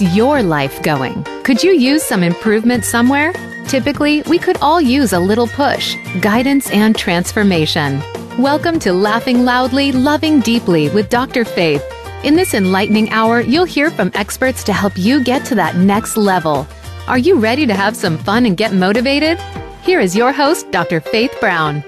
Your life going? Could you use some improvement somewhere? Typically, we could all use a little push, guidance, and transformation. Welcome to Laughing Loudly, Loving Deeply with Dr. Faith. In this enlightening hour, you'll hear from experts to help you get to that next level. Are you ready to have some fun and get motivated? Here is your host, Dr. Faith Brown.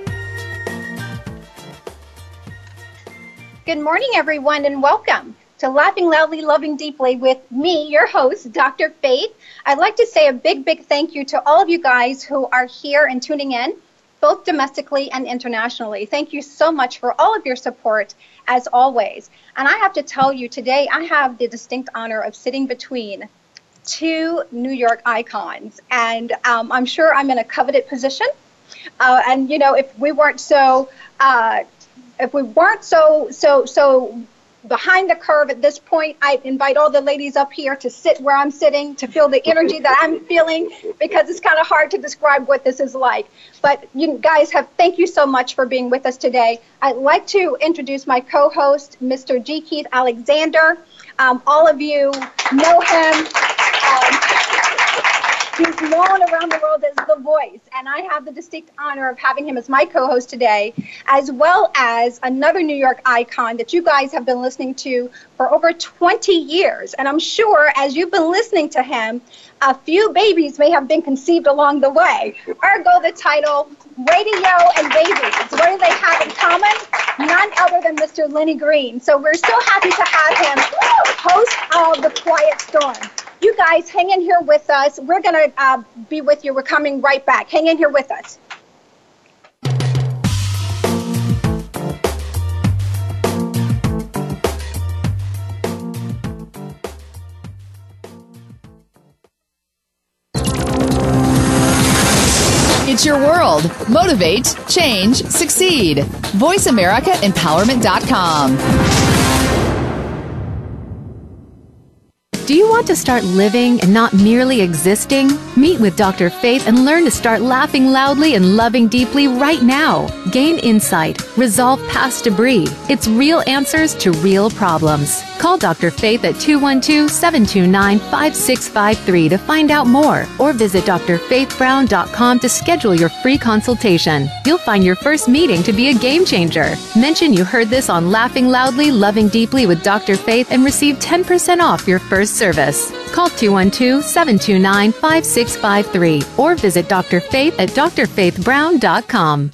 Good morning, everyone, and welcome to Laughing Loudly, Loving Deeply with me, your host, Dr. Faith. I'd like to say a big, big thank you to all of you guys who are here and tuning in, both domestically and internationally. Thank you so much for all of your support, as always. And I have to tell you, today I have the distinct honor of sitting between two New York icons, and um, I'm sure I'm in a coveted position. Uh, and you know, if we weren't so, uh, if we weren't so so so behind the curve at this point. I invite all the ladies up here to sit where I'm sitting to feel the energy that I'm feeling because it's kind of hard to describe what this is like. But you guys have thank you so much for being with us today. I'd like to introduce my co-host, Mr. G. Keith Alexander. Um, all of you know him. Um, He's known around the world as The Voice, and I have the distinct honor of having him as my co host today, as well as another New York icon that you guys have been listening to for over 20 years. And I'm sure as you've been listening to him, a few babies may have been conceived along the way. Ergo, the title Radio and Babies. What do they have in common? None other than Mr. Lenny Green. So we're so happy to have him, host of The Quiet Storm you guys hang in here with us. We're going to uh, be with you. We're coming right back. Hang in here with us. It's your world. Motivate, change, succeed. VoiceAmericaEmpowerment.com. Do you want to start living and not merely existing? Meet with Dr. Faith and learn to start laughing loudly and loving deeply right now. Gain insight, resolve past debris. It's real answers to real problems. Call Dr. Faith at 212 729 5653 to find out more or visit drfaithbrown.com to schedule your free consultation. You'll find your first meeting to be a game changer. Mention you heard this on Laughing Loudly, Loving Deeply with Dr. Faith and receive 10% off your first service. Call 212 729 5653 or visit Dr. Faith at drfaithbrown.com.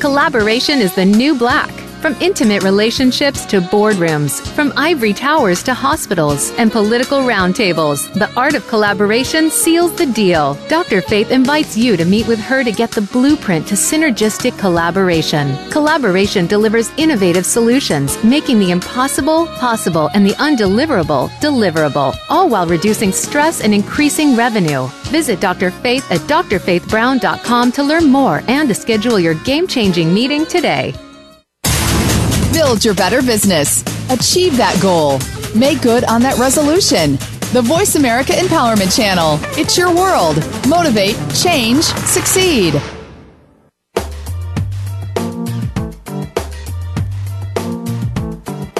Collaboration is the new black. From intimate relationships to boardrooms, from ivory towers to hospitals and political roundtables, the art of collaboration seals the deal. Dr. Faith invites you to meet with her to get the blueprint to synergistic collaboration. Collaboration delivers innovative solutions, making the impossible possible and the undeliverable deliverable, all while reducing stress and increasing revenue. Visit Dr. Faith at drfaithbrown.com to learn more and to schedule your game changing meeting today. Build your better business. Achieve that goal. Make good on that resolution. The Voice America Empowerment Channel. It's your world. Motivate, change, succeed.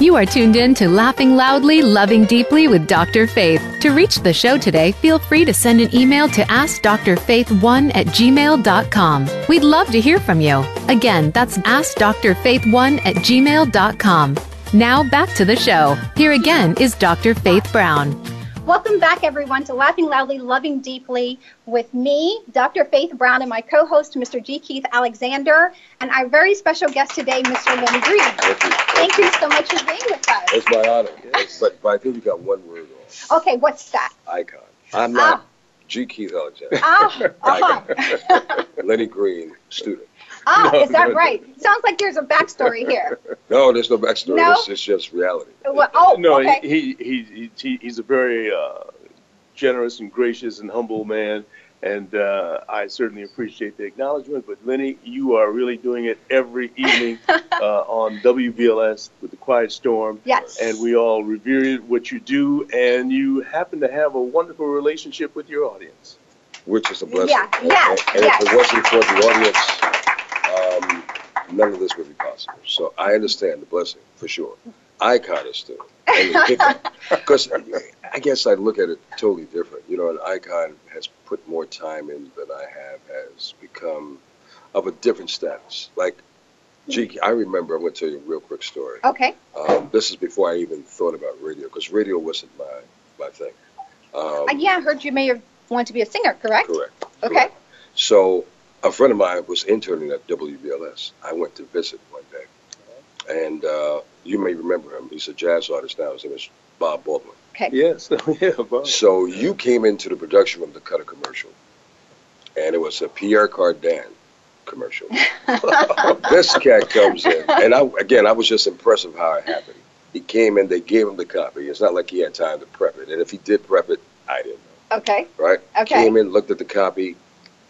You are tuned in to Laughing Loudly, Loving Deeply with Dr. Faith. To reach the show today, feel free to send an email to AskDrFaith1 at gmail.com. We'd love to hear from you. Again, that's AskDrFaith1 at gmail.com. Now back to the show. Here again is Dr. Faith Brown. Welcome back, everyone, to Laughing Loudly, Loving Deeply with me, Dr. Faith Brown, and my co host, Mr. G. Keith Alexander, and our very special guest today, Mr. Lenny Green. Thank you. Thank you so much for being with us. It's my honor. Yes. but, but I think we got one word wrong. Okay, what's that? Icon. I'm not ah. G. Keith Alexander. Ah, uh-huh. Lenny Green, student. Ah, no, is that no, right? No. Sounds like there's a backstory here. No, there's no backstory. No? It's, it's just reality. Well, oh, no, okay. he, he, he, he's a very uh, generous and gracious and humble man, and uh, I certainly appreciate the acknowledgement. But Lenny, you are really doing it every evening uh, on WBLS with the Quiet Storm. Yes. And we all revere what you do, and you happen to have a wonderful relationship with your audience. Which is a blessing. Yeah, yes, and, and yes. if it wasn't for the audience, um, none of this would be possible. So I understand the blessing for sure. I kind of still. Because I guess I look at it totally different. You know, an icon has put more time in than I have, has become of a different status. Like, gee, I remember, I'm going to tell you a real quick story. Okay. Um, this is before I even thought about radio, because radio wasn't my, my thing. Um, Uh, yeah, I heard you may have wanted to be a singer, correct? Correct. Okay. correct. So a friend of mine was interning at WBLS. I went to visit one day, and uh, you may remember him. He's a jazz artist now. His name is Bob Baldwin. Okay. Yes. yeah. Bob. So you came into the production room to cut a commercial, and it was a Pierre Cardin commercial. this cat comes in, and I again I was just impressed of how it happened. He came in, they gave him the copy. It's not like he had time to prep it, and if he did prep it, I didn't know. Okay. Right? Okay. Came in, looked at the copy,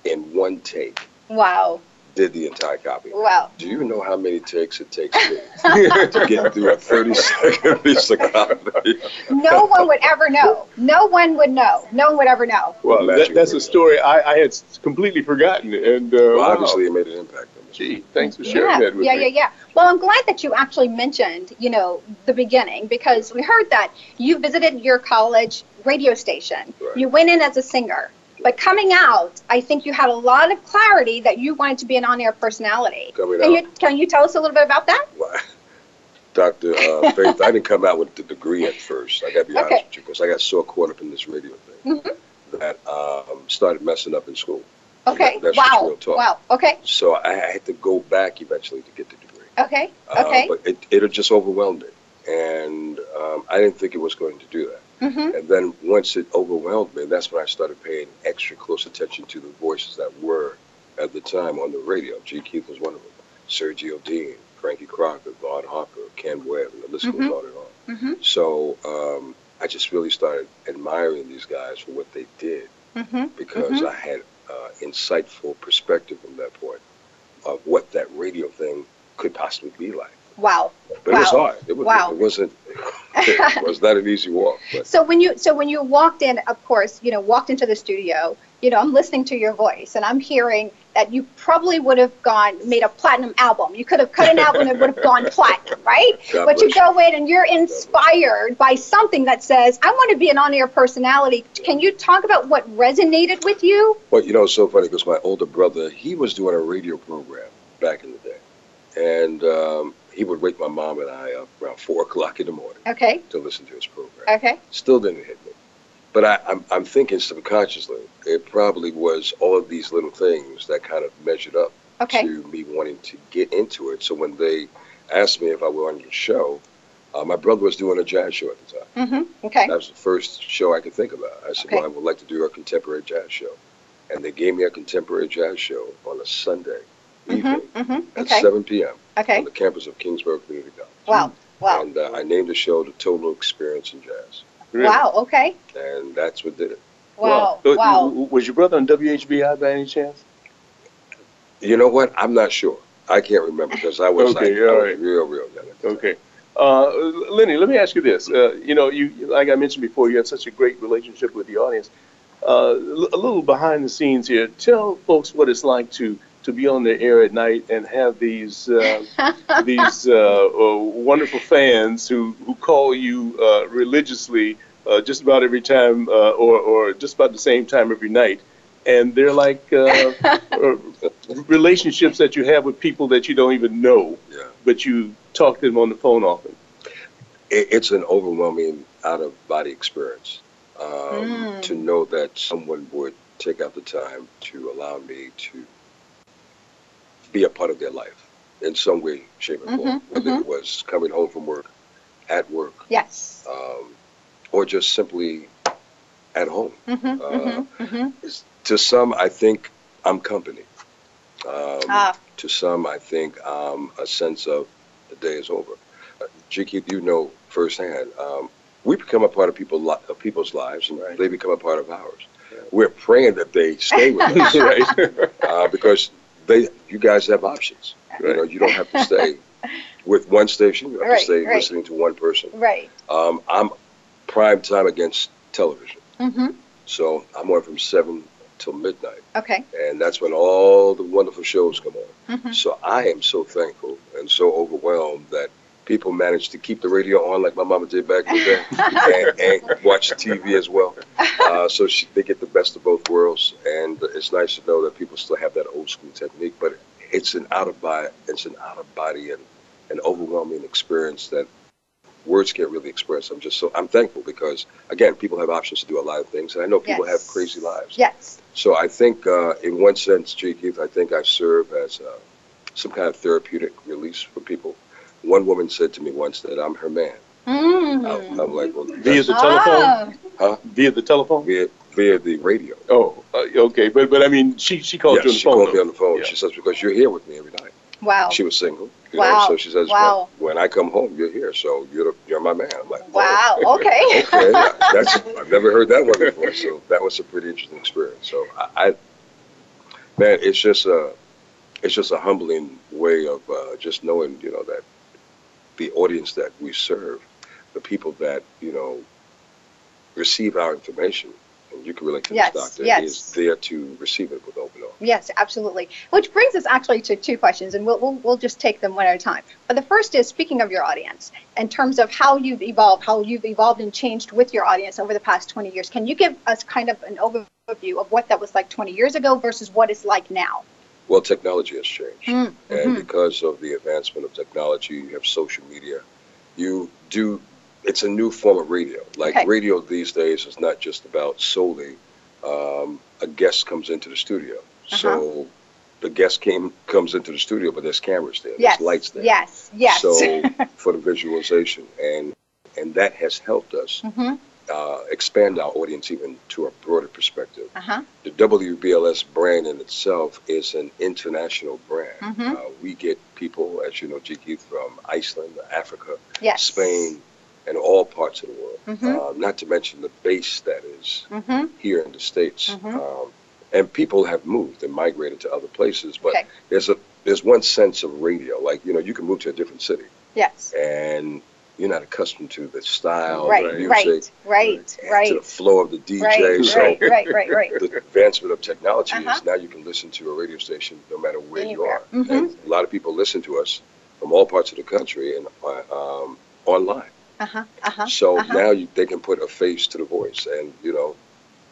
in one take, Wow. Did the entire copy. Wow. Do you know how many takes it takes me to get through a 30 second piece of copy? No one would ever know. No one would know. No one would ever know. Well, that, that's a story I, I had completely forgotten. And uh, Well, wow. obviously, it made an impact on me. gee, thanks for sharing yeah, that with yeah, me. yeah, yeah. Well, I'm glad that you actually mentioned, you know, the beginning because we heard that you visited your college radio station. Right. You went in as a singer, but coming out, I think you had a lot of clarity that you wanted to be an on-air personality. Coming can out. you can you tell us a little bit about that? Dr. Uh, Faith, I didn't come out with the degree at first. I got to be honest with you because I got so caught up in this radio thing Mhm. that um, started messing up in school. Okay. That's wow. real talk. Wow. Okay. So I had to go back eventually to get the degree. Okay. Uh, Okay. but it, it just overwhelmed me. And um, I didn't think it was going to do that. Mhm. And then once it overwhelmed me, that's when I started paying extra close attention to the voices that were at the time on the radio. G. Keith was one of them. Sergio Dean, Frankie Crocker, Vaughn Harper, Ken Webb, and the list Mhm. goes on and on. Mhm. So um, I just really started admiring these guys for what they did Mhm. because Mhm. I had uh, insightful perspective from that point of what that radio thing could possibly be like. Wow. But it was Wow. hard. It, was, Wow. it wasn't. It was not an easy walk. But So when you so when you walked in, of course, you know, walked into the studio, you know, I'm listening to your voice and I'm hearing that you probably would have gone made a platinum album. You could have cut an album and would have gone platinum, right? God but you. go in and you're inspired by something that says, I want to be an on-air personality. Can you talk about what resonated with you? Well, you know, it's so funny because my older brother, he was doing a radio program back in the day. And um, he would wake my mom and I up around 4 o'clock in the morning Okay. to listen to his program. Okay. Still didn't hit me. But I, I'm, I'm thinking subconsciously, it probably was all of these little things that kind of measured up Okay. to me wanting to get into it. So when they asked me if I were on your show, uh, my brother was doing a jazz show at the time. Mm-hmm. Okay. That was the first show I could think about. I said, Okay. well, I would like to do a contemporary jazz show. And they gave me a contemporary jazz show on a Sunday evening Mm-hmm. Mm-hmm. at Okay. 7 p.m. on Okay. the campus of Kingsborough Community College. Wow. Wow. And uh, I named the show The Total Experience in Jazz. Really? Wow. Okay. And that's what did it. Wow. Uh, Wow. Was your brother on WHBI by any chance? You know what? I'm not sure. I can't remember because I was, Okay, like, I right. real, real young. at the time. Okay. Uh, Lenny, let me ask you this. Uh, you know, you like I mentioned before, you have such a great relationship with the audience. Uh, l- a little behind the scenes here. Tell folks what it's like to to be on the air at night and have these uh, these uh, uh, wonderful fans who who call you uh, religiously uh, just about every time uh, or or just about the same time every night. And they're like relationships that you have with people that you don't even know, Yeah. but you talk to them on the phone often. It's an overwhelming out of body experience um, Mm. to know that someone would take out the time to allow me to be a part of their life in some way, shape, or form. Mhm, Whether mhm. it was coming home from work, at work, Yes. um, or just simply at home. Mm-hmm. Uh, Mm-hmm. Mm-hmm. To some, I think I'm company. Um, Ah. To some, I think um, a sense of the day is over. Uh, Jiki, you know firsthand, um, we become a part of, people li- of people's lives, and Right. they become a part of ours. We're praying that they stay with us right. uh, because they, you guys have options. You know, you don't have to stay with one station. You have Right, to stay right. listening to one person. Right. Um, I'm prime time against television, Mm-hmm. so I'm on from seven till midnight Okay. and that's when all the wonderful shows come on. Mhm. So I am so thankful and so overwhelmed that people manage to keep the radio on like my mama did back in the day and, and watch TV as well. Uh, so she, they get the best of both worlds, and it's nice to know that people still have that old school technique, but it's an out of body, it's an out of body and an overwhelming experience that words can't really express. I'm just so I'm thankful because again, people have options to do a lot of things, and I know people Yes. have crazy lives. Yes. So I think, uh, in one sense, G. Keith, I think I serve as uh, some kind of therapeutic release for people. One woman said to me once that I'm her man. Mm. I'm, I'm like, well, Via the telephone? Ah, Huh? Via the telephone? via, via the radio. Oh, uh, okay. But but I mean, she she called yes, you on the she phone. called me on the phone. Yeah. She says because you're here with me every night. wow. She was single, you Wow. know. So she says, Wow. when, when I come home, you're here. So you're the, you're my man. I'm like, Wow. oh, Okay. okay, that's I've never heard that one before. So that was a pretty interesting experience. So I, I man, it's just a it's just a humbling way of uh, just knowing, you know, that the audience that we serve, the people that you know receive our information, and you can relate to Yes, this doctor, yes. is there to receive it with open arms. Yes, absolutely. Which brings us actually to two questions, and we'll, we'll, we'll just take them one at a time. But the first is speaking of your audience, in terms of how you've evolved, how you've evolved and changed with your audience over the past 20 years. Can you give us kind of an overview of what that was like 20 years ago versus what it's like now? Well, technology has changed. Mm, And mhm. because of the advancement of technology, you have social media. You do, it's a new form of radio. Like Okay. radio these days is not just about solely um, a guest comes into the studio. Uh-huh. So the guest came comes into the studio, but there's cameras there, Yes. there's lights there. Yes. Yes. So for the visualization, and and that has helped us hmm uh, expand our audience even to a broader perspective Uh-huh. the WBLS brand in itself is an international brand. Mhm. Uh, we get people, as you know. Keith, from Iceland, Africa, Yes. Spain, and all parts of the world. Mhm. Uh, not to mention the base that is hmm here in the States. Mhm. Um, and people have moved and migrated to other places, but Okay. there's a there's one sense of radio. Like you know, you can move to a different city, Yes. and you're not accustomed to the style, Right. Right. Right. and Right. to the flow of the DJ. Right. so Right. Right. Right. Right. the advancement of technology Uh-huh. is now you can listen to a radio station no matter where Anywhere. you are. Mhm. And a lot of people listen to us from all parts of the country and uh, um, online. Uh-huh. Uh-huh. So uh-huh. now you, they can put a face to the voice, and you know,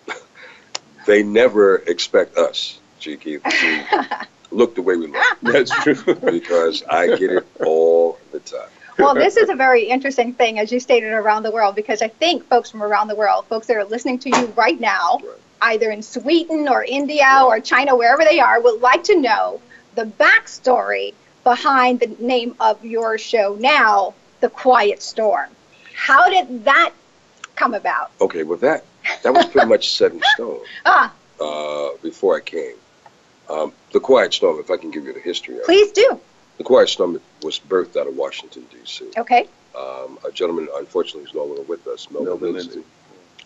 they never expect us, G. Keith, to look the way we look That's true. because I get it all the time. Well, this is a very interesting thing, as you stated, around the world, because I think folks from around the world, folks that are listening to you right now, either in Sweden or India or China, wherever they are, would like to know the backstory behind the name of your show now, The Quiet Storm. How did that come about? Okay, well that that was pretty much set in stone. Ah, uh, before I came. Um, the Quiet Storm, if I can give you the history of it. please do. The Quiet Storm was birthed out of Washington, D.C. Okay. Um, a gentleman, unfortunately, is no longer with us, Melvin, Melvin Lindsey.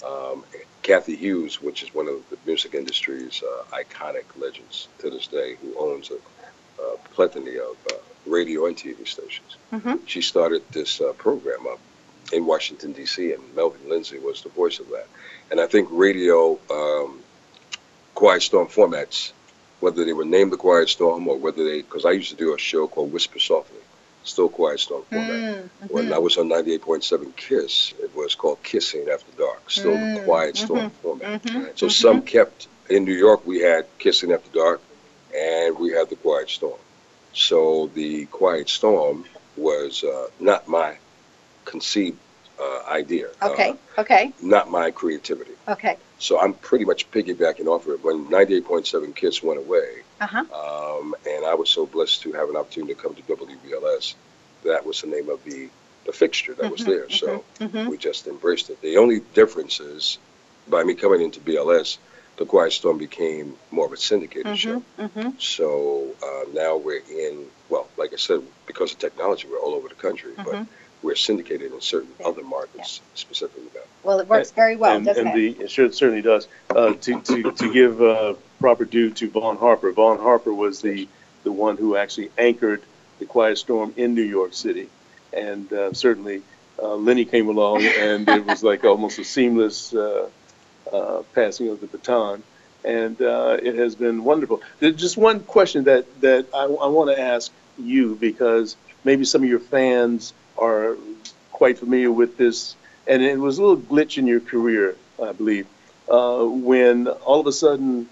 Um, Cathy Hughes, which is one of the music industry's uh, iconic legends to this day, who owns a, a plenty of uh, radio and TV stations. Mhm. She started this uh, program up in Washington, D.C., and Melvin Lindsey was the voice of that. And I think radio um, Quiet Storm formats, whether they were named the Quiet Storm or whether they, because I used to do a show called Whisper Softly, still Quiet Storm format. Mm, When I was on 98.7 Kiss, it was called Kissing After Dark, still the Mm, Quiet Storm format. mhm, So mhm. some kept, in New York, we had Kissing After Dark and we had the Quiet Storm. So the Quiet Storm was uh, not my conceived uh, idea, Okay. uh, Okay. not my creativity. Okay. So I'm pretty much piggybacking off of it. When 98.7 Kiss went away, Uh huh. um, and I was so blessed to have an opportunity to come to WBLS, that was the name of the, the fixture that was there. So hmm we just embraced it. The only difference is by me coming into BLS, the Quiet Storm became more of a syndicated show. hmm So uh, now we're in, well, like I said, because of technology, we're all over the country, but Mhm. We're syndicated in certain Yeah. other markets specifically now. Well, it works very well, and, doesn't and it? the it sure, certainly does. Uh, to, to, to give uh, proper due to Vaughn Harper, Vaughn Harper was the, the one who actually anchored the Quiet Storm in New York City. And uh, certainly uh, Lenny came along, and it was like almost a seamless uh, uh, passing of the baton. And uh, it has been wonderful. There's just one question that, that I, I want to ask you because maybe some of your fans are quite familiar with this, and it was a little glitch in your career, I believe, uh, when all of a sudden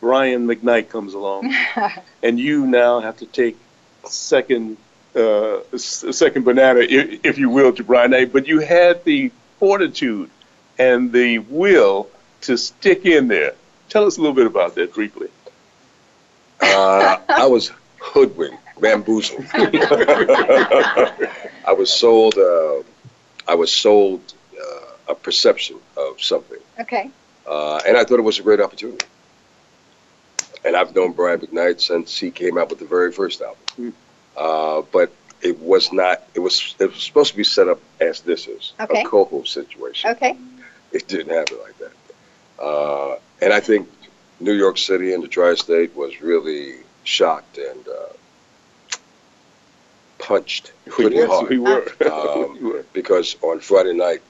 Brian McKnight comes along, and you now have to take second uh, second banana, if, if, you will, to Brian Knight. But you had the fortitude and the will to stick in there. Tell us a little bit about that briefly. Uh, I was hoodwinked, bamboozled. I was sold. Uh, I was sold uh, a perception of something. Okay. Uh, and I thought it was a great opportunity. And I've known Brian McKnight since he came out with the very first album. Mm. Uh, but it was not. It was. It was supposed to be set up as this is okay. a co-host situation. Okay. It didn't happen like that. Uh, and I think New York City and the tri-state was really shocked and uh, punched pretty yes, hard. We were. Um, we were. because on Friday night,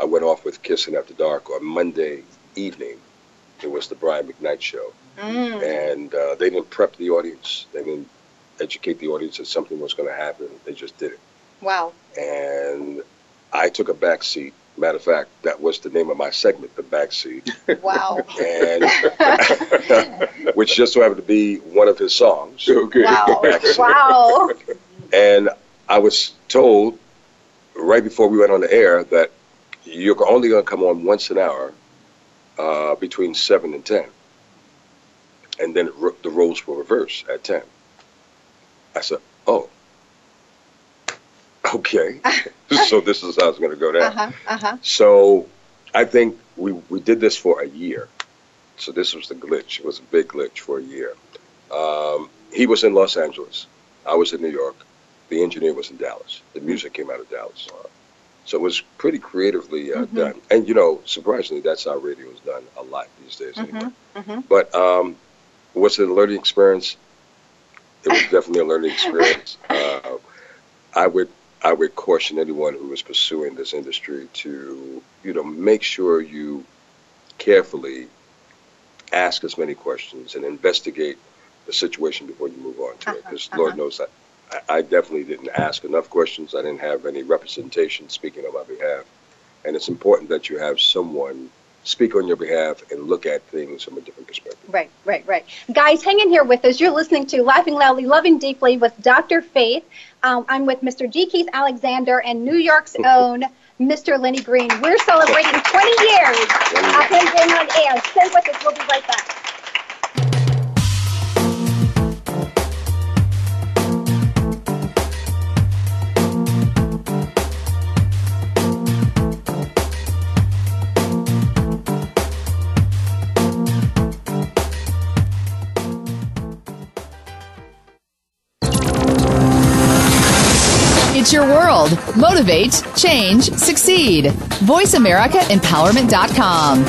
I went off with Kissing After Dark. On Monday evening, it was the Brian McKnight show. Mm. And uh, they didn't prep the audience. They didn't educate the audience that something was going to happen. They just did it. Wow. And I took a back seat Matter of fact, that was the name of my segment, The Backseat. Wow. and which just so happened to be one of his songs. Okay. Wow. wow. And I was told right before we went on the air that you're only going to come on once an hour uh, between 7 and 10. And then the roles will reverse at 10. I said, oh, Okay. so this is how it's going to go down. Uh-huh, uh-huh. So I think we, we did this for a year. So this was the glitch. It was a big glitch for a year. Um, he was in Los Angeles. I was in New York. The engineer was in Dallas. The music came out of Dallas. So it was pretty creatively uh, mm-hmm. done. And, you know, surprisingly, that's how radio is done a lot these days mm-hmm, anyway. Mm-hmm. But um, was it a learning experience? It was definitely a learning experience. Uh, I would I would caution anyone who is pursuing this industry to, you know, make sure you carefully ask as many questions and investigate the situation before you move on to uh-huh, it. Because uh-huh. Lord knows that I, I definitely didn't ask enough questions. I didn't have any representation speaking on my behalf. And it's important that you have someone speak on your behalf and look at things from a different perspective. Right, right, right. Guys, hang in here with us. You're listening to Laughing Loudly, Loving Deeply with Dr. Faith. Um, I'm with Mr. G. Keith Alexander and New York's own Mr. Lenny Green. We're celebrating 20 years of him being on air. Stay with us. We'll be right back. It's your world. Motivate, change, succeed. VoiceAmericaEmpowerment.com.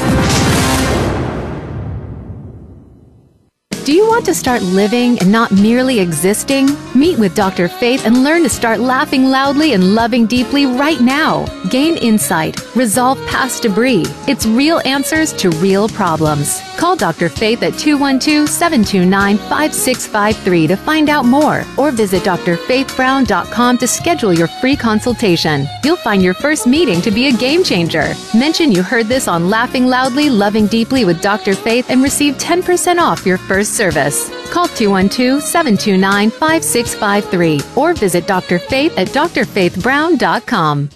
Do you want to start living and not merely existing? Meet with Dr. Faith and learn to start laughing loudly and loving deeply right now. Gain insight, resolve past debris. It's real answers to real problems. Call Dr. Faith at 212 729 5653 to find out more or visit drfaithbrown.com to schedule your free consultation. You'll find your first meeting to be a game changer. Mention you heard this on Laughing Loudly, Loving Deeply with Dr. Faith and receive 10% off your first service. Call 212 729 5653 or visit Dr. Faith at drfaithbrown.com.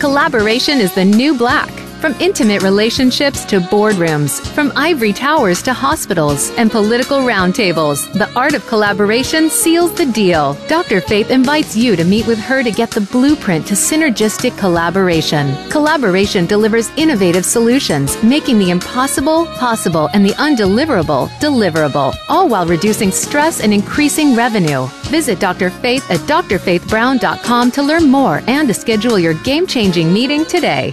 Collaboration is the new black. From intimate relationships to boardrooms, from ivory towers to hospitals and political roundtables, the art of collaboration seals the deal. Dr. Faith invites you to meet with her to get the blueprint to synergistic collaboration. Collaboration delivers innovative solutions, making the impossible possible and the undeliverable deliverable, all while reducing stress and increasing revenue. Visit Dr. Faith at drfaithbrown.com to learn more and to schedule your game changing meeting today.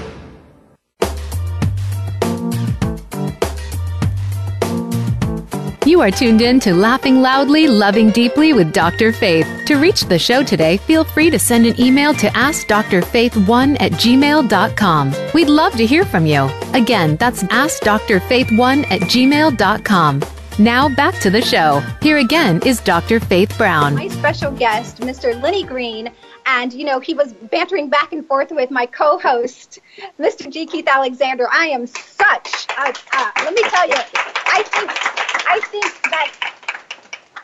You are tuned in to Laughing Loudly, Loving Deeply with Dr. Faith. To reach the show today, feel free to send an email to AskDrFaith1 at gmail.com. We'd love to hear from you. Again, that's AskDrFaith1 at gmail.com. Now back to the show. Here again is Dr. Faith Brown. My special guest, Mr. Lenny Green, and you know he was bantering back and forth with my co-host, Mr. G. Keith Alexander. I am such. A, uh, let me tell you, I think I think that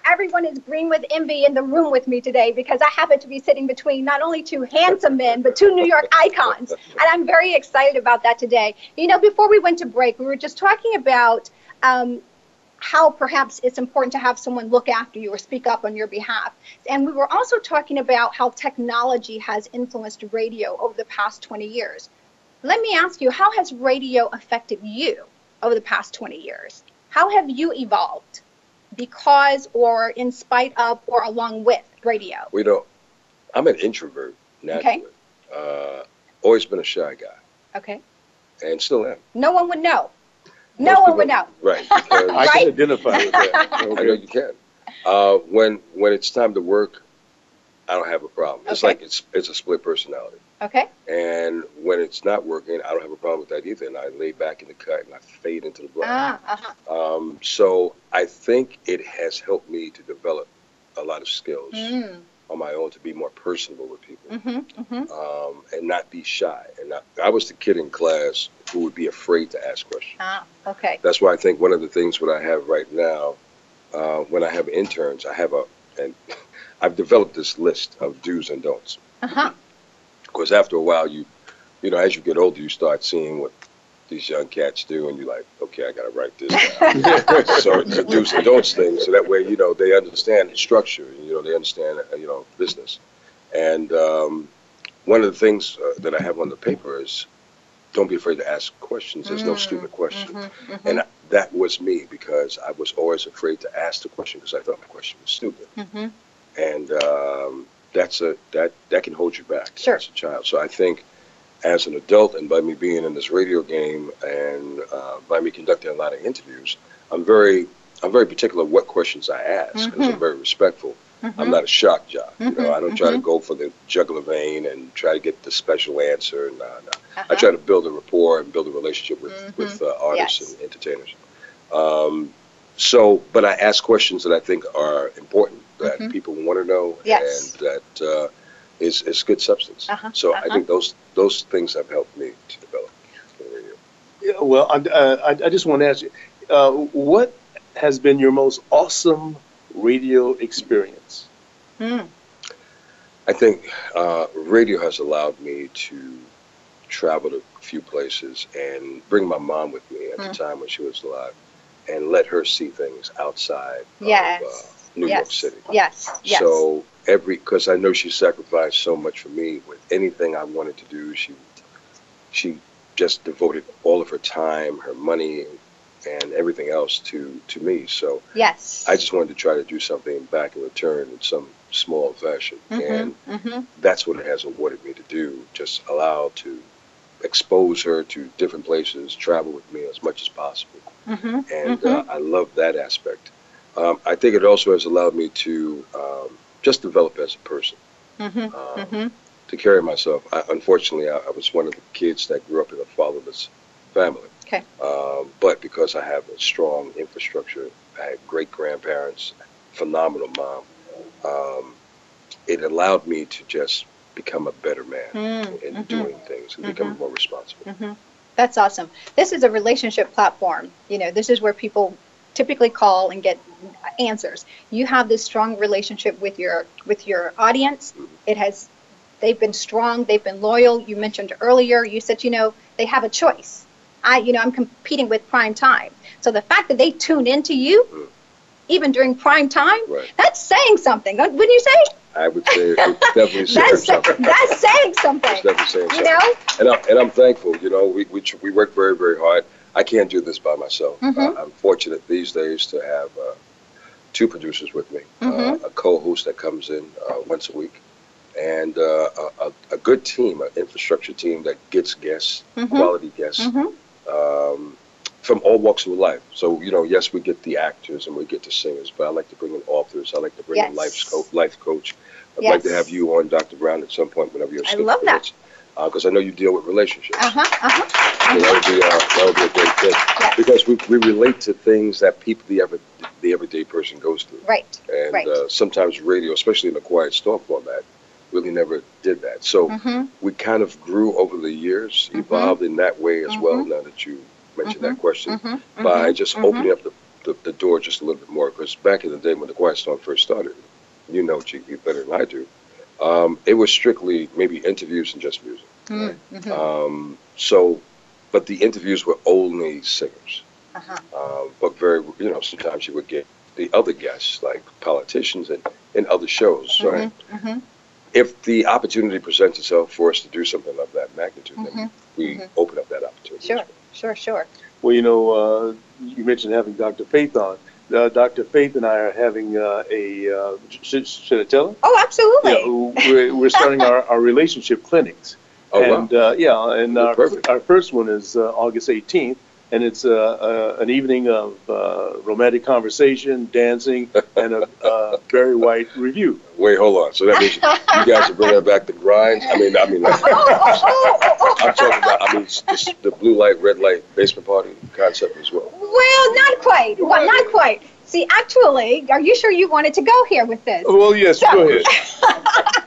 everyone is green with envy in the room with me today because I happen to be sitting between not only two handsome men but two New York icons, and I'm very excited about that today. You know, before we went to break, we were just talking about. Um, how perhaps it's important to have someone look after you or speak up on your behalf. And we were also talking about how technology has influenced radio over the past 20 years. Let me ask you, how has radio affected you over the past 20 years? How have you evolved because or in spite of or along with radio? We don't. I'm an introvert naturally. Okay. Uh, always been a shy guy, Okay. and still am. No one would know. No Most one would know. Right. Because I Right? can identify with that. I know Okay. you can. Uh, when when it's time to work, I don't have a problem. It's Okay. like it's it's a split personality. Okay. And when it's not working, I don't have a problem with that either. And I lay back in the cut and I fade into the black. Ah, uh-huh. Um, so I think it has helped me to develop a lot of skills Mm. on my own to be more personable with people Mhm. Mhm. um, and not be shy. And I, I was the kid in class who would be afraid to ask questions. Ah, okay. That's why I think one of the things what I have right now, uh, when I have interns, I have a, and I've developed this list of do's and don'ts. Uh-huh. Because after a while, you, you know, as you get older, you start seeing what these young cats do, and you're like, okay, I got to write this down. so it's a do's and don'ts thing, so that way, you know, they understand structure, you know, they understand, uh, you know, business. And um, one of the things uh, that I have on the paper is, don't be afraid to ask questions. There's no Mm, stupid questions. mhm, mhm. And that was me because I was always afraid to ask the question because I thought my question was stupid. Mhm. And um, that's a that that can hold you back Sure. as a child. So I think as an adult and by me being in this radio game and uh, by me conducting a lot of interviews, I'm very I'm very particular what questions I ask because I'm very respectful. I'm not a shock jock. You know, I don't try to go for the jugular vein and try to get the special answer. Nah, nah. I Uh-huh. try to build a rapport and build a relationship with with uh, artists Yes. and entertainers. Um, so, but I ask questions that I think are important that people want to know Mm-hmm. Yes. and that uh, is is good substance. Uh-huh, So I uh-huh. think those those things have helped me to develop. Yeah, well, I, uh, I, I just want to ask you, uh, what has been your most awesome radio experience? Mm. I think uh, radio has allowed me to travel to a few places and bring my mom with me at the time when she was alive and let her see things outside Yes. of uh, New yes. York City. Yes. Yes. So every because I know she sacrificed so much for me with anything I wanted to do. She she just devoted all of her time, her money, and everything else to to me. So yes. I just wanted to try to do something back in return in some small fashion, and mm-hmm. that's what it has awarded me to do. Just allow to expose her to different places, travel with me as much as possible Mm-hmm. and uh, I love that aspect. Um, I think it also has allowed me to um, just develop as a person, Mm-hmm. um, Mm-hmm. to carry myself. I, unfortunately, I, I was one of the kids that grew up in a fatherless family. Okay. Um, but because I have a strong infrastructure, I had great grandparents, phenomenal mom. Um, it allowed me to just become a better man Mm, in mhm. doing things and become more responsible. Mm-hmm. That's awesome. This is a relationship platform. You know, this is where people typically call and get answers. You have this strong relationship with your with your audience. It has they've been strong, they've been loyal. You mentioned earlier, you said, you know, they have a choice. I, you know, I'm competing with prime time. So the fact that they tune into you Mm. even during prime time, Right. that's saying something. Wouldn't you say? I would say it's definitely saying That's something. that's saying something. It's definitely saying You something. know? and I'm, and I'm thankful. You know, we, we we work very very hard. I can't do this by myself. Mhm. Uh, I'm fortunate these days to have uh, two producers with me, Mhm. uh, a co-host that comes in uh, once a week, and uh, a, a, good team, an infrastructure team that gets guests, Mhm. quality guests, Mhm. Um, from all walks of life. So you know, yes, we get the actors and we get the singers, but I like to bring in authors. I like to bring in life coach. Life coach. I'd like to have you on, Dr. Brown, at some point whenever you're. I love that. Because I know you deal with relationships. Uh huh. Uh huh. So that would be uh, that would be a great thing Yes. because we, we relate to things that people the ever the everyday person goes through. Right. And Right. uh, sometimes radio, especially in the quiet storm format, really never did that. So Mm-hmm. we kind of grew over the years, Mhm. evolved in that way as well. Mhm. Now that you mentioned that question, Mm-hmm. by just opening up the, the, the door just a little bit more. Because back in the day when the quiet storm first started, you know, GP better than I do. Um, it was strictly maybe interviews and just music. Mm-hmm. Um, so, but the interviews were only singers. Uh-huh. Um, but very, you know, sometimes you would get the other guests, like politicians and, and other shows. right? Mm-hmm. If the opportunity presents itself for us to do something of that magnitude, then Mhm. we Mhm. open up that opportunity. Sure. Sure. Sure. Well, you know, uh, you mentioned having Dr. Faith on. Uh, Dr. Faith and I are having uh, a. Uh, should, should I tell him? Oh, absolutely. Yeah, we're, we're starting our, our relationship clinics. Oh, wow. and uh, yeah, and our, perfect. our first one is uh, August 18th, and it's uh, uh, an evening of uh, romantic conversation, dancing, and a uh, Barry White revue. Wait, hold on. So that means you guys are bringing back the grinds? I mean, I mean, oh. I'm talking about, I mean, this, the blue light, red light basement party concept as well. Well, not quite. Well, not quite. See, actually, are you sure you wanted to go here with this? Well, yes, So- go ahead.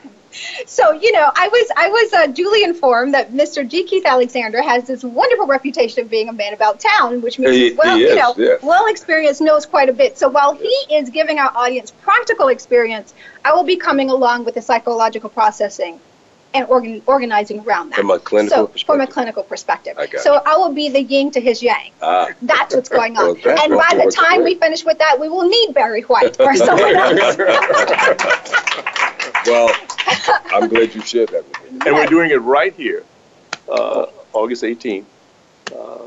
So, you know, I was I was uh, duly informed that Mr. G. Keith Alexander has this wonderful reputation of being a man about town, which means He- well, he you know, yes. well experienced, knows quite a bit. So while he is giving our audience practical experience, I will be coming along with the psychological processing and organ- organizing around that. From a clinical so, perspective. From a clinical perspective. I so I will be the yin to his yang. Ah. That's what's going on. Well, and by the time we finish with that, we will need Barry White or someone else. well, I'm glad you shared that with me. And we're doing it right here, uh, August 18th, uh,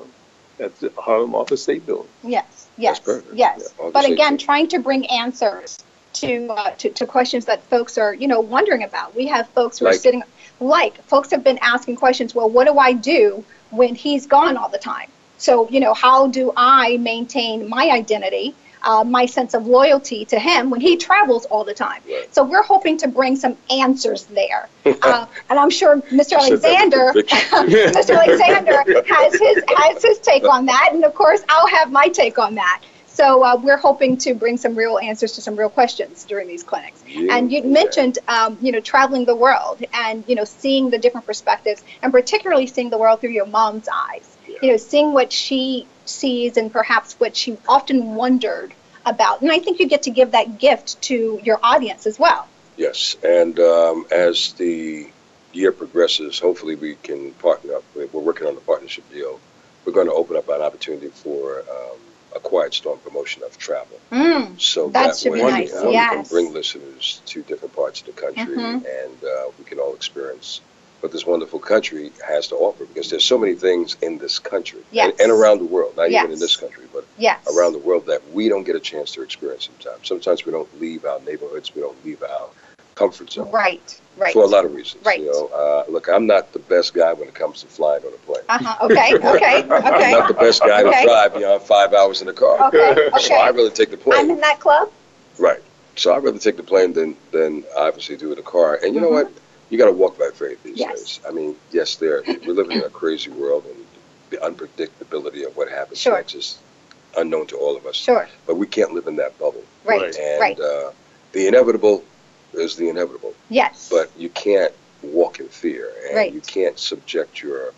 at the Harlem Office State Building. Yes, yes, yes. Yeah, but again, 18th. trying to bring answers to, uh, to to questions that folks are, you know, wondering about. We have folks who are sitting, like folks have been asking questions. Well, what do I do when he's gone all the time? So, you know, how do I maintain my identity, uh, my sense of loyalty to him when he travels all the time? Right. So we're hoping to bring some answers there, uh, and I'm sure Mr. You said that with Alexander. Mr. Alexander has his has his take on that, and of course I'll have my take on that. So uh, we're hoping to bring some real answers to some real questions during these clinics. Yeah. And you mentioned, um, you know, traveling the world and you know seeing the different perspectives, and particularly seeing the world through your mom's eyes. Yeah. You know, seeing what she sees and perhaps what she often wondered about. And I think you get to give that gift to your audience as well. Yes, and um, as the year progresses, hopefully we can partner up. We're working on a partnership deal. We're going to open up an opportunity for um, a quiet storm promotion of travel. Mm. So That that, should be way nice, uh, we can bring listeners to different parts of the country, Mhm. and uh, we can all experience what this wonderful country has to offer. Because there's so many things in this country Yes. and, and around the world, not even in this country, but Yes. around the world that we don't get a chance to experience sometimes. Sometimes we don't leave our neighborhoods, we don't leave our comfort zone Right. Right. for a lot of reasons. Right. You know, uh, look, I'm not the best guy when it comes to flying on a plane. Uh-huh. Okay. Okay. I'm not the best guy Okay. to drive beyond five hours in a car. Okay. okay. So I really take the plane. I'm in that club. Right. So I'd rather take the plane than than obviously do it in a car. And you know Mhm. what? You got to walk by faith these Yes. days. I mean, yes, there we're living in a crazy world, and the unpredictability of what happens Sure. next is unknown to all of us. Sure. But we can't live in that bubble. Right. Right. And Right. uh, the inevitable is the inevitable. Yes. But you can't walk in fear, and Right. you can't subject your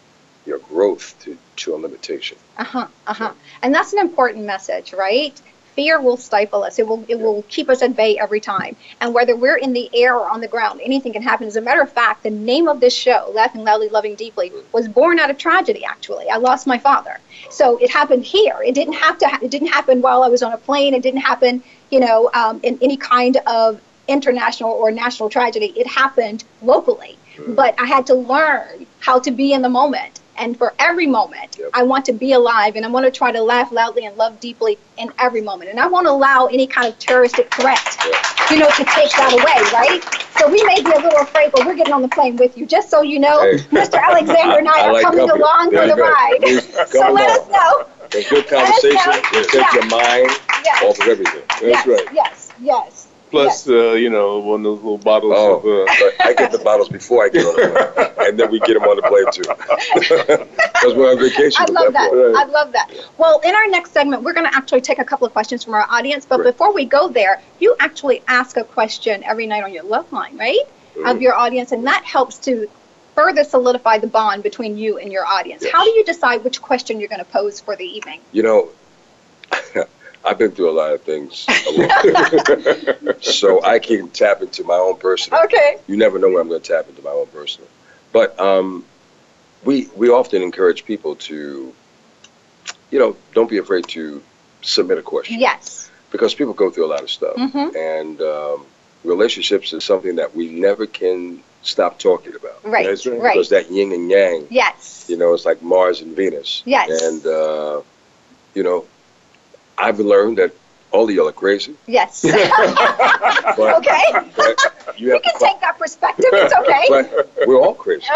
your growth to, to a limitation. Uh-huh. Uh-huh. And that's an important message, right? Fear will stifle us. It will it will keep us at bay every time. And whether we're in the air or on the ground, anything can happen. As a matter of fact, the name of this show, Laughing Loudly, Loving Deeply, was born out of tragedy actually. I lost my father. So it happened here. It didn't have to ha- it didn't happen while I was on a plane. It didn't happen, you know, um, in any kind of international or national tragedy. It happened locally. But I had to learn how to be in the moment. And for every moment, Yep. I want to be alive and I want to try to laugh loudly and love deeply in every moment. And I won't allow any kind of terroristic threat, you know, to take that away, right? So we may be a little afraid, but we're getting on the plane with you. Just so you know, Hey. Mr. Alexander and I, I are like coming company. along There for the ride. Come so let us know. And good conversation will take Yeah. your mind Yes. off of everything. That's yes, right. Yes, yes. Plus, uh, you know, one of those little bottles Oh, of. Uh, I get the bottles before I get on the plane, and then we get them on the plane too. Because we're on vacation. I love that. point. I love that. Well, in our next segment, we're going to actually take a couple of questions from our audience. But Great. before we go there, you actually ask a question every night on your love line, right? Of Mhm. your audience, and that helps to further solidify the bond between you and your audience. Yes. How do you decide which question you're going to pose for the evening? You know, I've been through a lot of things, so I can tap into my own personal. Okay. You never know when I'm going to tap into my own personal. But um, we we often encourage people to, you know, don't be afraid to submit a question Yes. because people go through a lot of stuff, Mhm. and um, relationships is something that we never can stop talking about. Right. Right. Because that yin and yang, Yes. you know, it's like Mars and Venus. Yes. And uh, you know, I've learned that all of y'all are crazy, Yes. but, okay. but you We can take that perspective. It's okay. we're all crazy,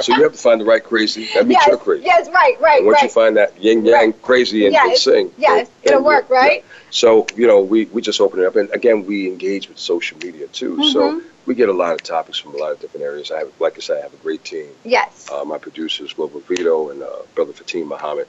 so you have to find the right crazy. That means yes. you're crazy. Yes. Right. Right. and once right. you find that yin yang crazy and, and Yes, sing, yes, it'll work, right? yeah. So you know, we we just open it up, and again, we engage with social media too. So Mhm. we get a lot of topics from a lot of different areas. I have, like I said, I have a great team. Yes. Uh, my producers, Global Vito and uh, brother Fatim Muhammad,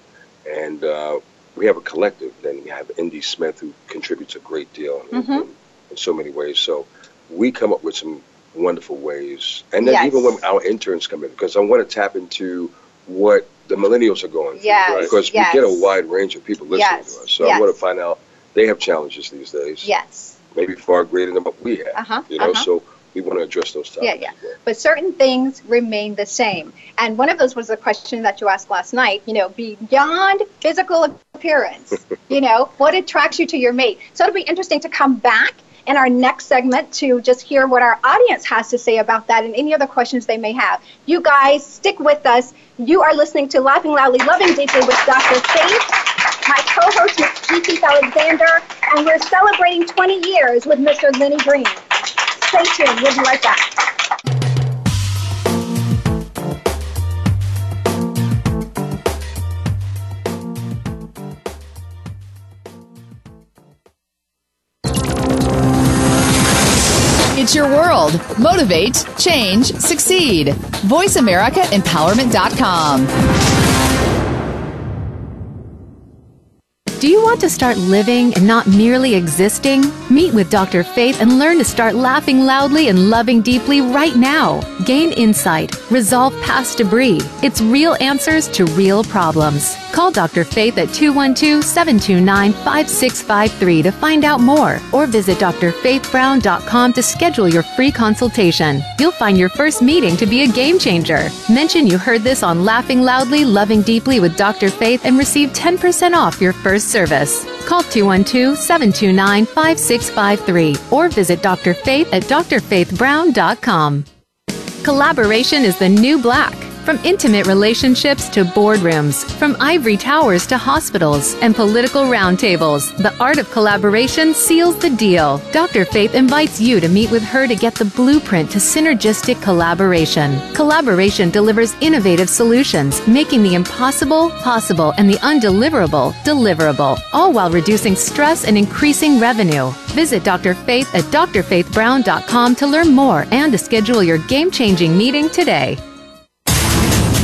and uh, we have a collective. Then we have Indy Smith, who contributes a great deal in, Mhm. in, in so many ways. So we come up with some wonderful ways, and then Yes. even when our interns come in, because I want to tap into what the millennials are going through, Yes, because yes. we get a wide range of people listening Yes, to us. So yes. I want to find out they have challenges these days, Yes. maybe far greater than what we have. Uh-huh, You know, uh-huh. so we want to address those topics. Yeah, yeah. well. But certain things remain the same. And one of those was a question that you asked last night, you know, beyond physical appearance, you know, what attracts you to your mate? So it'll be interesting to come back in our next segment to just hear what our audience has to say about that and any other questions they may have. You guys, stick with us. You are listening to Laughing Loudly, Loving Deeply with Dr. Faith, my co-host, Ms. G. Keith Alexander, and we're celebrating 20 years with Mr. Lenny Green. Stay tuned. We'll be right back. It's your world. Motivate, change, succeed. VoiceAmericaEmpowerment.com. want to start living and not merely existing? Meet with Dr. Faith and learn to start laughing loudly and loving deeply right now. Gain insight, resolve past debris. It's real answers to real problems. Call Dr. Faith at 212 729 5653 to find out more or visit drfaithbrown.com to schedule your free consultation. You'll find your first meeting to be a game changer. Mention you heard this on Laughing Loudly, Loving Deeply with Dr. Faith and receive 10% off your first service. Call 212 729 5653 or visit Dr. Faith at drfaithbrown.com. Collaboration is the new black. From intimate relationships to boardrooms, from ivory towers to hospitals and political roundtables, the art of collaboration seals the deal. Dr. Faith invites you to meet with her to get the blueprint to synergistic collaboration. Collaboration delivers innovative solutions, making the impossible possible and the undeliverable deliverable, all while reducing stress and increasing revenue. Visit Dr. Faith at drfaithbrown.com to learn more and to schedule your game-changing meeting today.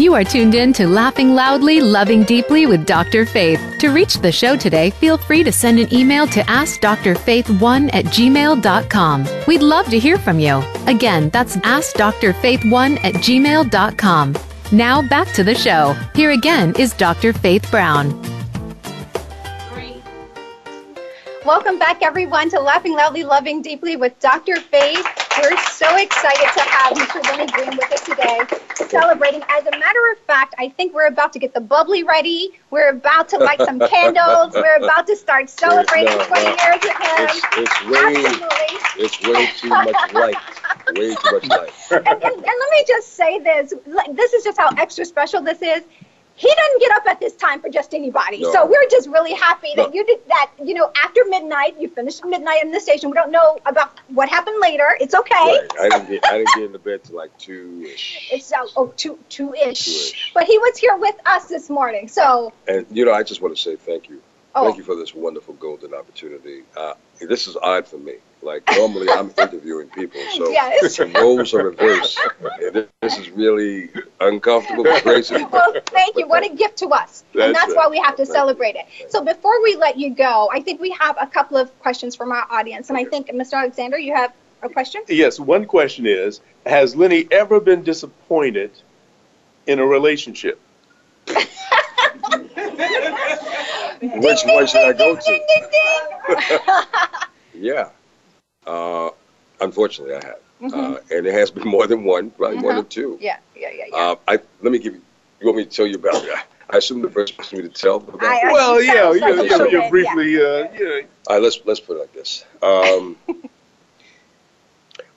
You are tuned in to Laughing Loudly, Loving Deeply with Dr. Faith. To reach the show today, feel free to send an email to AskDrFaith1 at gmail.com. We'd love to hear from you. Again, that's AskDrFaith1 at gmail.com. Now back to the show. Here again is Dr. Faith Brown. Welcome back, everyone, to Laughing Loudly, Loving Deeply with Dr. Faith. We're so excited to have Mr. Lenny Green with us today, celebrating. As a matter of fact, I think we're about to get the bubbly ready. We're about to light some candles. We're about to start celebrating No, 20 no. years with him. It's, it's way Absolutely. it's way too much light. Way too much light. and, and, and let me just say this. This is just how extra special this is. He doesn't get up at this time for just anybody. No. So we're just really happy that No. you did that. You know, after midnight, you finished midnight in the station. We don't know about what happened later. It's okay. Right. I didn't get I didn't get into bed till like two ish. It's uh, oh two two ish. But he was here with us this morning. So And you know, I just want to say thank you. oh, Thank you for this wonderful golden opportunity. Uh, this is odd for me. Like normally, I'm interviewing people, so Yes. the roles are reversed. And this- this is really uncomfortable, but crazy. well, thank you. What a gift to us. and That's that's right. why we have to Thank you. celebrate it. So before we let you go, I think we have a couple of questions from our audience. And I think, Mr. Alexander, you have a question? Yes, one question is Has Lenny ever been disappointed in a relationship? Which one should I go to? Ding, ding, ding. Yeah. Uh, unfortunately, I have. Mhm. Uh, and it has been more than one, probably more Uh-huh. than two. yeah, yeah, yeah, yeah. Uh, I let me give you. You want me to tell you about it? I assume the first person me to tell about. I- I- Well, yeah, sounds you like know, a you know, little briefly, uh, yeah. All right, let's let's put it like this. Um,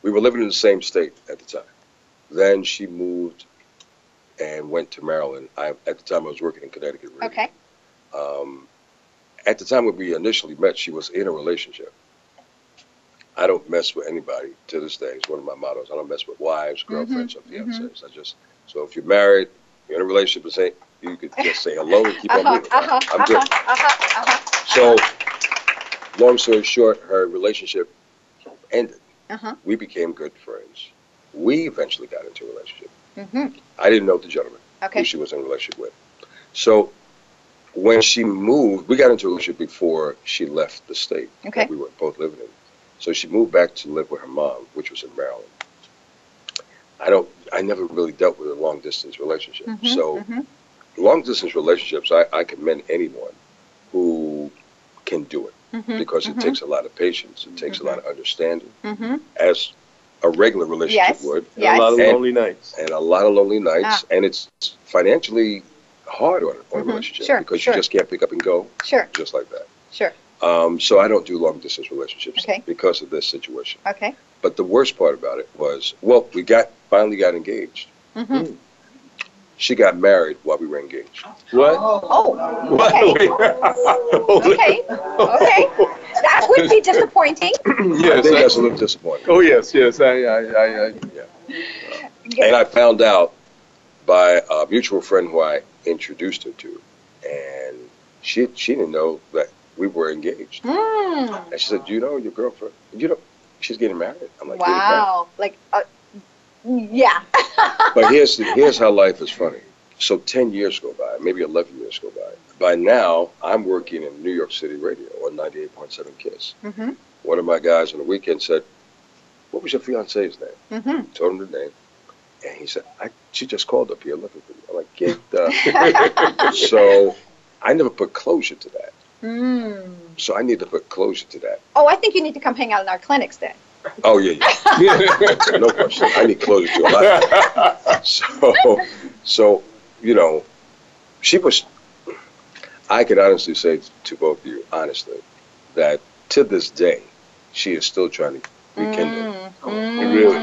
we were living in the same state at the time. Then she moved and went to Maryland. I, at the time, I was working in Connecticut. Radio. okay. Um, at the time when we initially met, she was in a relationship. I don't mess with anybody to this day. It's one of my mottos. I don't mess with wives, girlfriends, or fiancés. I just so if you're married, you're in a relationship, and say you could just say hello and keep on Uh-huh, moving. uh-huh, I'm good. uh-huh, uh-huh, uh-huh. So, long story short, her relationship ended. Uh-huh. We became good friends. We eventually got into a relationship. Mhm. I didn't know the gentleman Okay. who she was in a relationship with. So, when she moved, we got into a relationship before she left the state Okay. that we were both living in. So she moved back to live with her mom, which was in Maryland. I don't. I never really dealt with a long distance relationship. Mhm, So mhm. long distance relationships, I, I commend anyone who can do it Mhm, because it mhm. takes a lot of patience. It takes a lot of understanding, Mhm. as a regular relationship Yes. would, Yes. A lot of And- lonely nights. and a lot of lonely nights. Ah. And it's financially hard on, on a relationship sure, because sure. you just can't pick up and go Sure, just like that. sure. Um, so I don't do long distance relationships Okay. because of this situation. Okay. But the worst part about it was, well, we got finally got engaged. Mhm. She got married while we were engaged. What? Oh, What? okay. Okay. Okay. That would be disappointing. I yes. think I- that's a little disappointing. oh, yes, yes. I, I, I, I And I found out by a mutual friend who I introduced her to, and she she didn't know that we were engaged. Mm. And she said, "Do you know your girlfriend? You know she's getting married." I'm like, Wow. Like, uh, yeah. But here's here's how life is funny. So ten years go by, maybe eleven years go by. By now, I'm working in New York City radio on 98.7 Kiss. Mm-hmm. One of my guys on the weekend said, "What was your fiance's name?" Mm-hmm. Told him the name, and he said, I, "She just called up here looking for you." I'm like, "Get the." so I never put closure to that. Mm. So I need to put closure to that. Oh, I think you need to come hang out in our clinics then. Oh yeah, yeah. no question. I need closure to a lot. So, so you know, she was. I could honestly say to both of you, honestly, that to this day, she is still trying to rekindle. Mm. Really?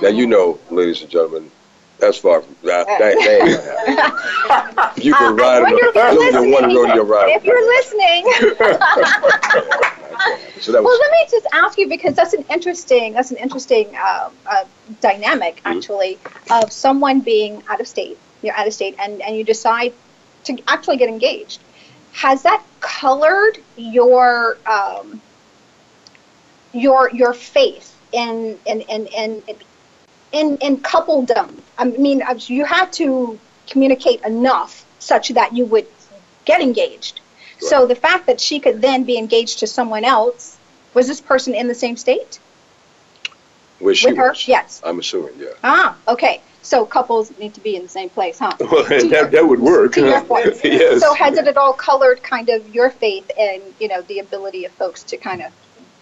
Now you know, ladies and gentlemen, that's far from that. that, that. You Uh, can ride wonder if you're You're one listening. rodeo ride. If you're listening, So well, was let me just ask you because that's an interesting that's an interesting uh, uh, dynamic Mm-hmm. actually of someone being out of state. You're out of state, and and you decide to actually get engaged. Has that colored your um, your your faith in in in in in, in them. I mean, you had to communicate enough such that you would get engaged. So the fact that she could then be engaged to someone else, was this person in the same state where she with her? was. Yes. I'm assuming, yeah. Ah, okay. So couples need to be in the same place, huh? well, that, that would work. To your point. yes. So has it at all colored kind of your faith and you know the ability of folks to kind of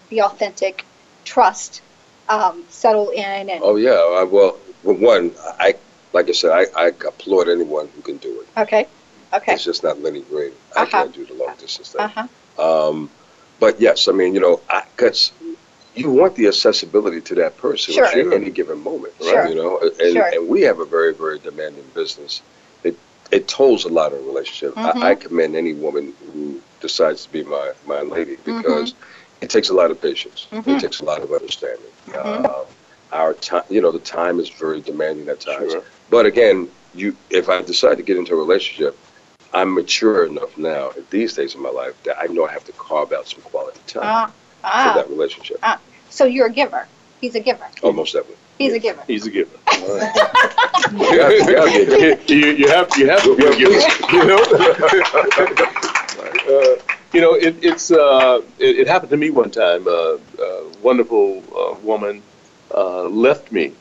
be authentic, trust, um, settle in, and Oh yeah. I, well, one, I like I said, I, I applaud anyone who can do it. okay, okay, It's just not Lenny Green. I Uh-huh. can't do the long distance thing. uh huh, Um, but yes, I mean, you know, because you want the accessibility to that person Sure. at any given moment, Sure. right? You know, and, Sure. and we have a very, very demanding business. It it tolls a lot in a relationship. Mhm. I, I commend any woman who decides to be my, my lady Mm-hmm. Because it takes a lot of patience. Mhm. It takes a lot of understanding. Mhm. Uh, our time, you know, the time is very demanding at times. Sure. But again, you, if I decide to get into a relationship, I'm mature enough now at these days in my life that I know I have to carve out some quality time Ah, for ah. that relationship. So you're a giver. He's a giver. Almost definitely. He's a giver. He's a giver. You gotta- you gotta a giver. you, you have you have to be a giver. You know, uh, you know it, it's uh, it, it happened to me one time. Uh, a wonderful uh, woman uh, left me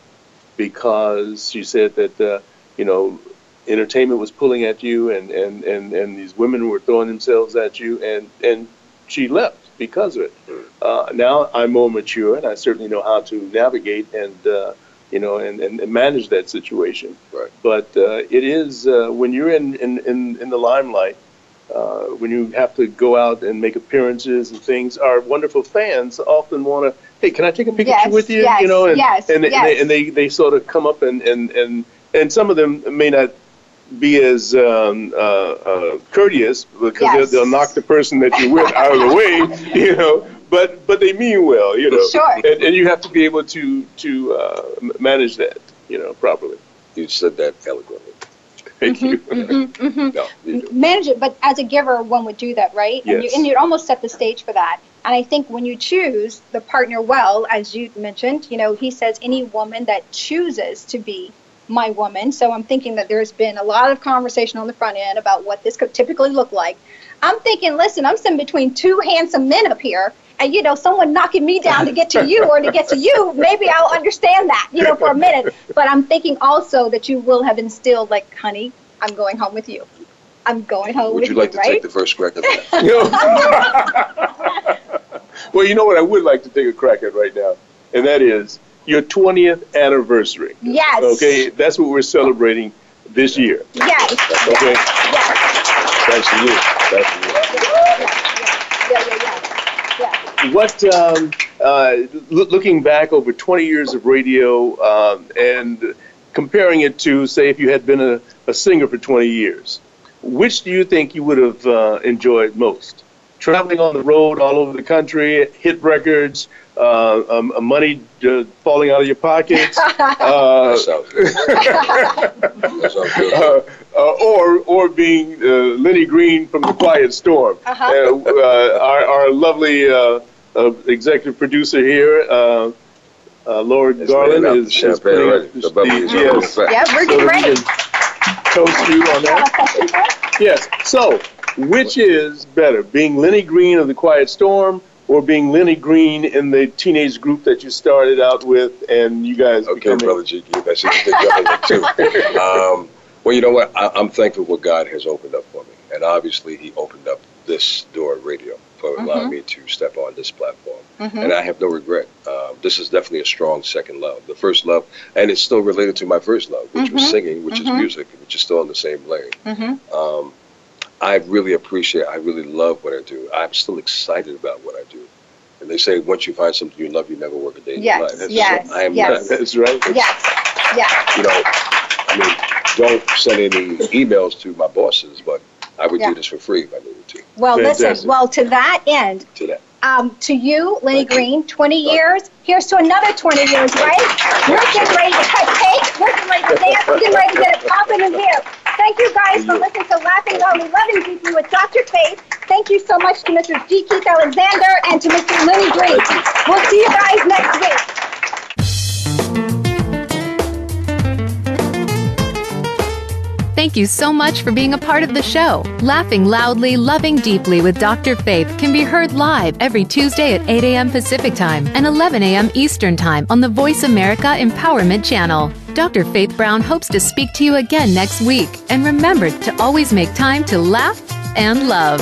because she said that uh, you know entertainment was pulling at you and, and, and, and these women were throwing themselves at you and, and she left because of it. Uh, now I'm more mature and I certainly know how to navigate and uh, you know and, and, and manage that situation. Right. But uh, it is uh, when you're in, in, in, in the limelight, uh, when you have to go out and make appearances and things, our wonderful fans often want to, hey, can I take a picture Yes, with you? yes, you know, and, yes, and, they, yes. and, they, and they they sort of come up and and and and some of them may not be as um, uh, uh, courteous because Yes. they'll, they'll knock the person that you're with out of the way, you know. But but they mean well, you know. Sure. And, and you have to be able to to uh, manage that, you know, properly. You said that eloquently. Thank you. hmm No, you do. manage it, but as a giver, one would do that, right? And, you, Yes. and you'd almost set the stage for that. And I think when you choose the partner well, as you mentioned, you know, he says any woman that chooses to be my woman. So I'm thinking that there's been a lot of conversation on the front end about what this could typically look like. I'm thinking, listen, I'm sitting between two handsome men up here. And you know, someone knocking me down to get to you or to get to you, maybe I'll understand that, you know, for a minute. But I'm thinking also that you will have instilled, like, honey, I'm going home with you. I'm going home Would with you like to right? take the first crack at that? Well, you know what I would like to take a crack at right now, and that is your 20th anniversary. Yes. Okay, that's what we're celebrating this year. Yes. Okay. Yes. Thanks to you. Thanks to you. Yeah, yeah, yeah. Yeah. What, um, uh, loo- looking back over 20 years of radio um, and comparing it to, say, if you had been a, a singer for 20 years, which do you think you would have uh, enjoyed most? Traveling on the road all over the country, hit records, uh, um, uh, money uh, falling out of your pockets, uh, That sounds good. That sounds good. or or being uh, Lenny Green from The Quiet Storm. Uh-huh. Uh, uh, our, our lovely uh, executive producer here, uh, uh, Laura It's Garland, is, the is champagne putting already. up The yes. already in effect. Yeah, we're So getting that ready. toast you on that. question for us? Yes. So, which is better, being Lenny Green of The Quiet Storm? Or being Lenny Green in the teenage group that you started out with, and you guys Okay, becoming brother G, that's a big government too. Um, well, you know what? I, I'm thankful what God has opened up for me, and obviously He opened up this door radio for allowing me to step on this platform, and I have no regret. Um, this is definitely a strong second love. The first love, and it's still related to my first love, which was singing, which is music, which is still in the same lane. Mhm. Um, I really appreciate. I really love what I do. I'm still excited about what I do. And they say once you find something you love, you never work a day in Yes, your life. So yes, I am yes. not That's right. Yes. Yes. you know, I mean, don't send any emails to my bosses, but I would Yeah. do this for free if I needed to. Well, Fantastic. listen. Well, to that end, To that. um, to you, Lenny Thank. Green, 20 years. Here's to another 20 years, right? We're getting ready to cut cake. We're getting ready to dance. We're getting ready to get it popping in here. Thank you guys for listening to Laughing Loudly Loving Deeply with Dr. Faith. Thank you so much to Mr. G. Keith Alexander and to Mr. Lenny Green. We'll see you guys next week. Thank you so much for being a part of the show. Laughing Loudly, Loving Deeply with Dr. Faith can be heard live every Tuesday at 8 a.m. Pacific Time and 11 a.m. Eastern Time on the Voice America Empowerment Channel. Dr. Faith Brown hopes to speak to you again next week. And remember to always make time to laugh and love.